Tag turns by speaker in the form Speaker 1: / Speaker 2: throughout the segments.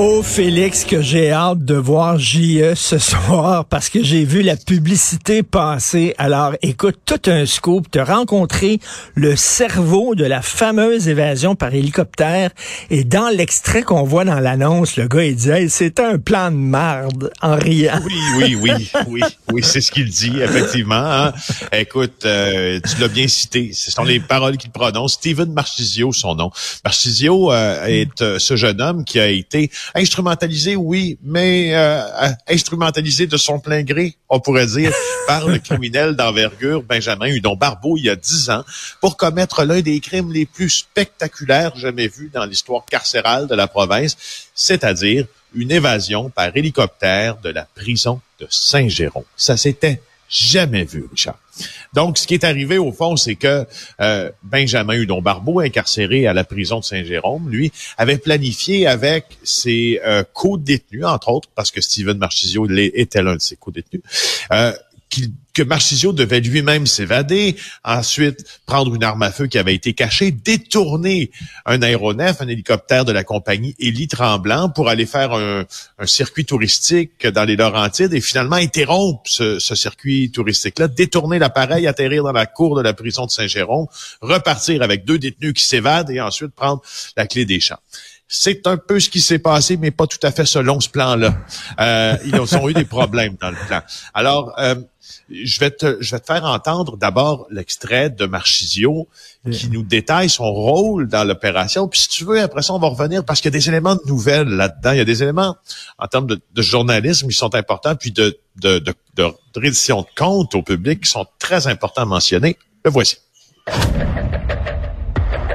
Speaker 1: Oh Félix, que j'ai hâte de voir JE ce soir parce que j'ai vu la publicité passer. Alors écoute, tout un scoop, te rencontrer le cerveau de la fameuse évasion par hélicoptère et dans l'extrait qu'on voit dans l'annonce, le gars il dit hey, c'est un plan de marde en riant.
Speaker 2: Oui, oui, oui, oui, oui, c'est ce qu'il dit effectivement. Hein. Écoute, euh, tu l'as bien cité, ce sont les paroles qu'il prononce. Steven Marchisio, son nom. Marchisio euh, est euh, ce jeune homme qui a été instrumentalisé, oui, mais euh, instrumentalisé de son plein gré, on pourrait dire, par le criminel d'envergure Benjamin Hudon Barbeau il y a dix ans pour commettre l'un des crimes les plus spectaculaires jamais vus dans l'histoire carcérale de la province, c'est-à-dire une évasion par hélicoptère de la prison de Saint-Jérôme. Ça s'était jamais vu, Richard. Donc, ce qui est arrivé au fond, c'est que euh, Benjamin Hudon Barbeau, incarcéré à la prison de Saint-Jérôme, lui, avait planifié avec ses euh, co-détenus, entre autres, parce que Steven Marchisio était l'un de ses co-détenus, euh, qu'il que Marchisio devait lui-même s'évader, ensuite prendre une arme à feu qui avait été cachée, détourner un aéronef, un hélicoptère de la compagnie Élie Tremblant pour aller faire un, circuit touristique dans les Laurentides et finalement interrompre ce, circuit touristique-là, détourner l'appareil, atterrir dans la cour de la prison de Saint-Jérôme, repartir avec deux détenus qui s'évadent et ensuite prendre la clé des champs. C'est un peu ce qui s'est passé, mais pas tout à fait selon ce plan-là. Euh, ils ont eu des problèmes dans le plan. Alors, euh, je vais te, je vais te faire entendre d'abord l'extrait de Marchisio qui nous détaille son rôle dans l'opération. Puis si tu veux, après ça, on va revenir parce qu'il y a des éléments de nouvelles là-dedans. Il y a des éléments en termes de, de journalisme qui sont importants, puis de, de, de, de reddition de comptes au public qui sont très importants à mentionner. Le voici.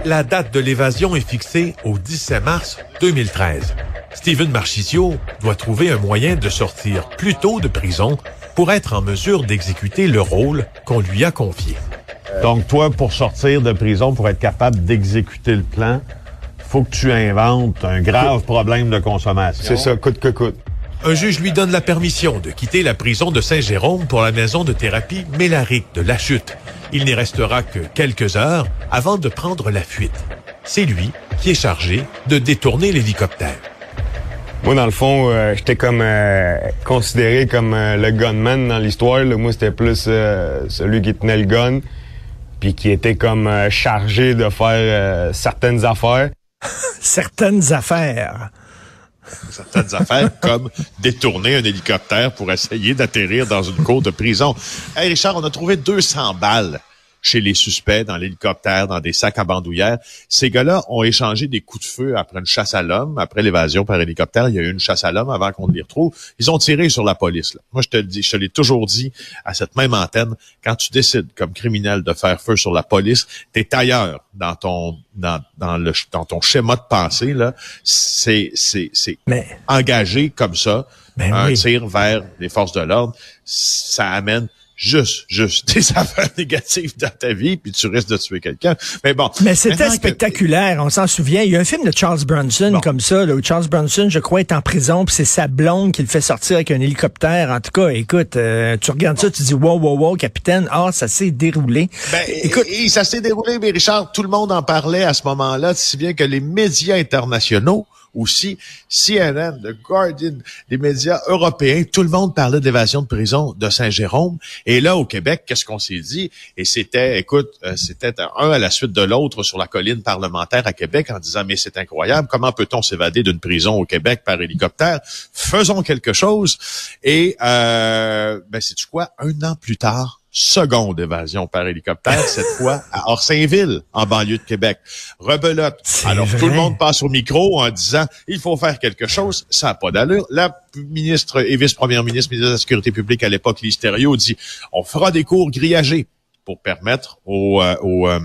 Speaker 3: La date de l'évasion est fixée au 17 mars 2013. Steven Marchisio doit trouver un moyen de sortir plus tôt de prison pour être en mesure d'exécuter le rôle qu'on lui a confié.
Speaker 4: Donc toi, pour sortir de prison, pour être capable d'exécuter le plan, faut que tu inventes un grave problème de consommation.
Speaker 5: C'est ça, coûte que coûte.
Speaker 3: Un juge lui donne la permission de quitter la prison de Saint-Jérôme pour la maison de thérapie Mélaric de La Chute, il n'y restera que quelques heures avant de prendre la fuite. C'est lui qui est chargé de détourner l'hélicoptère.
Speaker 5: Moi, dans le fond, euh, j'étais comme euh, considéré comme euh, le gunman dans l'histoire. Moi, c'était plus celui qui tenait le gun, puis qui était comme chargé de faire certaines affaires.
Speaker 1: certaines affaires
Speaker 2: certaines affaires comme détourner un hélicoptère pour essayer d'atterrir dans une cour de prison. Hey Richard, on a trouvé 200 balles chez les suspects dans l'hélicoptère, dans des sacs à bandoulière. Ces gars-là ont échangé des coups de feu après une chasse à l'homme, après l'évasion par hélicoptère. Il y a eu une chasse à l'homme avant qu'on les retrouve. Ils ont tiré sur la police. Moi, je te le dis, je te l'ai toujours dit à cette même antenne, quand tu décides comme criminel de faire feu sur la police, t'es ailleurs dans ton dans, dans le dans ton schéma de pensée là. C'est c'est c'est engagé comme ça. Ben un tir vers les forces de l'ordre, ça amène juste, juste des affaires négatives dans ta vie, puis tu risques de tuer quelqu'un. Mais bon.
Speaker 1: Mais c'était spectaculaire, on s'en souvient. Il y a un film de Charles Bronson comme ça, là, où Charles Bronson, je crois, est en prison, puis c'est sa blonde qui le fait sortir avec un hélicoptère. En tout cas, écoute, euh, tu regardes ça, tu dis wow, wow, wow, capitaine, ah, ça s'est déroulé.
Speaker 2: Ben, écoute, et, ça s'est déroulé, mais Richard, tout le monde en parlait à ce moment-là, si bien que les médias internationaux aussi CNN, The Guardian, les médias européens, tout le monde parlait d'évasion de prison de Saint-Jérôme. Et là, au Québec, qu'est-ce qu'on s'est dit? Et c'était, écoute, euh, c'était un à la suite de l'autre sur la colline parlementaire à Québec en disant, mais c'est incroyable, comment peut-on s'évader d'une prison au Québec par hélicoptère? Faisons quelque chose. Et, euh, ben, c'est quoi? Un an plus tard, seconde évasion par hélicoptère, cette fois à Orsainville, en banlieue de Québec. Rebelote. Alors, tout le monde passe au micro en disant, il faut faire quelque chose. Ça n'a pas d'allure. La ministre et vice-première ministre, ministre de la Sécurité publique à l'époque, Lise dit, on fera des cours grillagés pour permettre aux, euh, euh,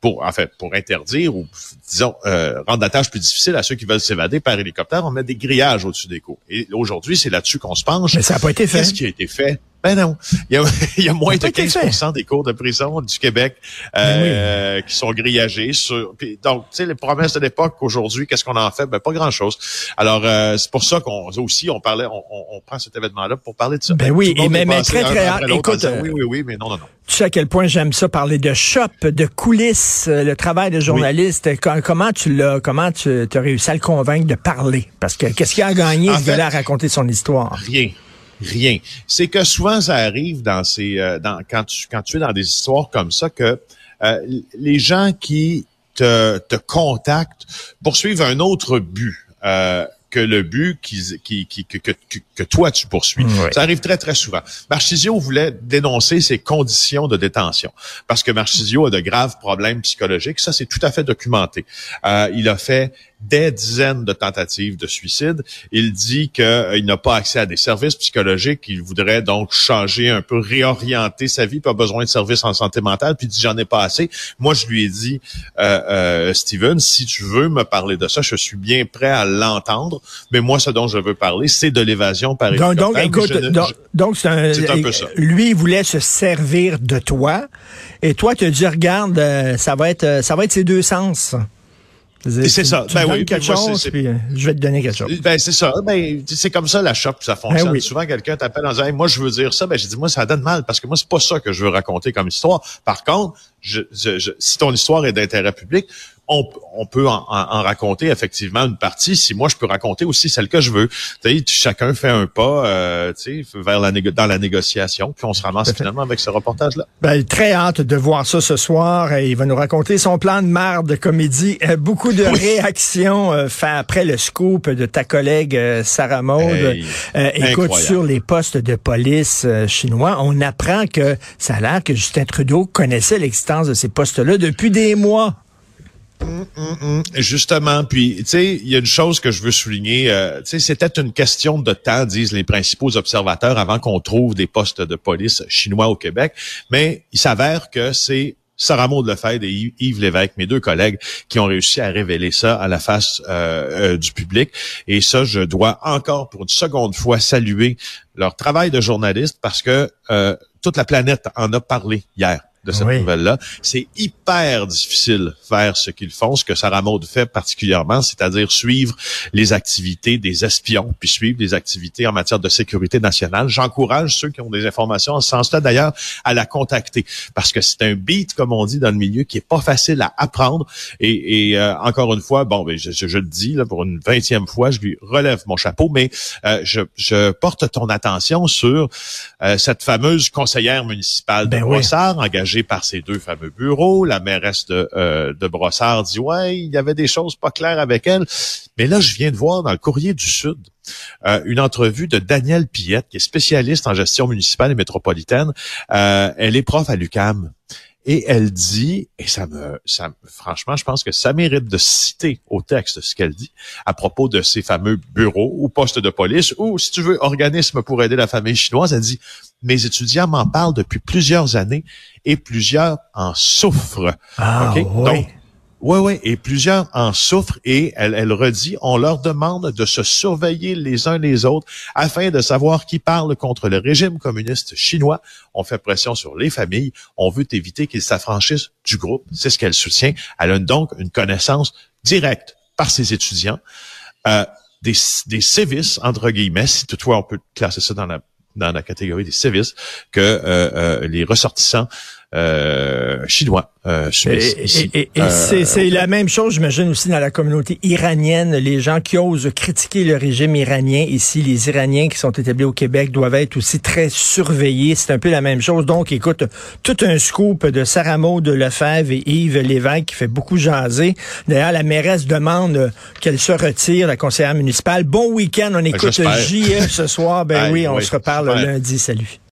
Speaker 2: pour en fait pour interdire ou disons euh, rendre la tâche plus difficile à ceux qui veulent s'évader par hélicoptère, on met des grillages au-dessus des cours. Et aujourd'hui, c'est là-dessus qu'on se penche.
Speaker 1: Mais ça n'a pas été fait.
Speaker 2: Qu'est-ce qui a été fait? Ben non. Il y a, il y a moins de
Speaker 1: Pas été
Speaker 2: 15 des cours de prison du Québec euh, qui sont grillagés. Sur, puis donc, tu sais, les promesses de l'époque, aujourd'hui, qu'est-ce qu'on en fait? Ben, pas grand-chose. Alors, euh, c'est pour ça qu'on aussi, on parlait, on, on, prend cet événement-là pour parler de ça.
Speaker 1: Ben oui, et mais- mais très, très Écoute,
Speaker 2: disant
Speaker 1: euh,
Speaker 2: oui, oui, oui, mais non, non, non.
Speaker 1: Tu sais à quel point j'aime ça, parler de shop, de coulisses, euh, le travail de journaliste. Co- Comment tu l'as, comment tu as réussi à le convaincre de parler? Parce que qu'est-ce qu'il a gagné,
Speaker 2: En fait-
Speaker 1: gars-là, à raconter son histoire?
Speaker 2: Rien. Rien. C'est que souvent ça arrive dans ces euh, dans quand tu quand tu es dans des histoires comme ça que euh, les gens qui te, te contactent poursuivent un autre but. euh, que le but qui, qui, qui- que, que, que- toi tu poursuis.
Speaker 1: Ouais.
Speaker 2: Ça arrive très, très souvent. Marchisio voulait dénoncer ses conditions de détention parce que Marchisio a de graves problèmes psychologiques. Ça, c'est tout à fait documenté. Euh, il a fait des dizaines de tentatives de suicide. Il dit qu'il n'a pas accès à des services psychologiques. Il voudrait donc changer un peu, réorienter sa vie, pas besoin de services en santé mentale. Puis il dit, j'en ai pas assez. Moi, je lui ai dit, euh, euh, Steven, si tu veux me parler de ça, je suis bien prêt à l'entendre. Mais moi, ce dont je veux parler, c'est de l'évasion par
Speaker 1: Donc, donc, écoute,
Speaker 2: ne-
Speaker 1: donc, c'est un,
Speaker 2: peu ça.
Speaker 1: lui, il voulait se servir de toi, et toi, tu as dit, regarde, euh, ça va être, euh, ça va être ces deux sens.
Speaker 2: C'est ça.
Speaker 1: Tu
Speaker 2: Ben oui,
Speaker 1: quelque
Speaker 2: moi,
Speaker 1: chose, puis euh, je vais te donner quelque chose.
Speaker 2: Ben c'est ça. Ben c'est comme ça la shop, ça fonctionne.
Speaker 1: Ben oui.
Speaker 2: Souvent quelqu'un t'appelle en disant Hey, moi je veux dire ça, ben j'ai dit moi ça donne mal parce que moi c'est pas ça que je veux raconter comme histoire. Par contre, je, je- je- si ton histoire est d'intérêt public, on, on peut en, raconter effectivement une partie. Si moi je peux raconter aussi celle que je veux, tu sais, chacun fait un pas, euh, tu sais, vers la négo- dans la négociation, puis on se ramasse finalement avec ce reportage là.
Speaker 1: Ben, très hâte de voir ça ce soir. Il va nous raconter son plan de marde de comédie. Euh, beaucoup de réactions euh, fait après le scoop de ta collègue euh, Sarah Maud.
Speaker 2: Hey,
Speaker 1: Euh, écoute, sur les postes de police euh, chinois, on apprend que ça a l'air que Justin Trudeau connaissait l'existence de ces postes-là depuis des mois.
Speaker 2: Justement, puis tu sais, il y a une chose que je veux souligner. euh, tu sais, c'était une question de temps, disent les principaux observateurs, avant qu'on trouve des postes de police chinois au Québec. Mais il s'avère que c'est Sarah Maud Lefebvre et Yves- Yves Lévesque, mes deux collègues, qui ont réussi à révéler ça à la face euh, euh, du public. Et ça, je dois encore pour une seconde fois saluer leur travail de journaliste parce que euh, toute la planète en a parlé hier de cette
Speaker 1: Oui.
Speaker 2: nouvelle-là. C'est hyper difficile faire ce qu'ils font, ce que Sarah Maud fait particulièrement, c'est-à-dire suivre les activités des espions, puis suivre les activités en matière de sécurité nationale. J'encourage ceux qui ont des informations en ce sens-là, d'ailleurs, à la contacter, parce que c'est un beat, comme on dit dans le milieu, qui est pas facile à apprendre. Et, et, euh, encore une fois, bon, ben, je, je- je le dis là, pour une vingtième fois, je lui relève mon chapeau, mais euh, je, je porte ton attention sur euh, cette fameuse conseillère municipale de
Speaker 1: Ben oui.
Speaker 2: Brossard, par ces deux fameux bureaux. La mairesse de, euh, de Brossard dit, ouais, il y avait des choses pas claires avec elle. Mais là, je viens de voir dans le Courrier du Sud euh, une entrevue de Danielle Pillette, qui est spécialiste en gestion municipale et métropolitaine. Euh, elle est prof à l'UCAM. Et elle dit, et ça me, ça, me- franchement, je pense que ça mérite de citer au texte ce qu'elle dit à propos de ces fameux bureaux ou postes de police ou, si tu veux, organismes pour aider la famille chinoise. Elle dit, mes étudiants m'en parlent depuis plusieurs années et plusieurs en souffrent.
Speaker 1: Ah, oui.
Speaker 2: Donc, oui, oui, et plusieurs en souffrent et elle, elle redit, on leur demande de se surveiller les uns les autres afin de savoir qui parle contre le régime communiste chinois. On fait pression sur les familles. On veut éviter qu'ils s'affranchissent du groupe. C'est ce qu'elle soutient. Elle a donc une connaissance directe par ses étudiants euh, des, des sévices, entre guillemets, si toutefois on peut classer ça dans la dans la catégorie des sévices que euh, euh, les ressortissants chinois euh,
Speaker 1: Et, et-
Speaker 2: Euh,
Speaker 1: c'est la même chose, j'imagine, aussi dans la communauté iranienne. Les gens qui osent critiquer le régime iranien ici, les Iraniens qui sont établis au Québec doivent être aussi très surveillés. C'est un peu la même chose. Donc, écoute, tout un scoop de Sarah Maud Lefebvre et Yves Lévesque qui fait beaucoup jaser. D'ailleurs, la mairesse demande euh, qu'elle se retire, la conseillère municipale. Bon week-end, on écoute
Speaker 2: j'espère.
Speaker 1: JF ce soir. Ben oui, on
Speaker 2: oui,
Speaker 1: se reparle lundi. Salut.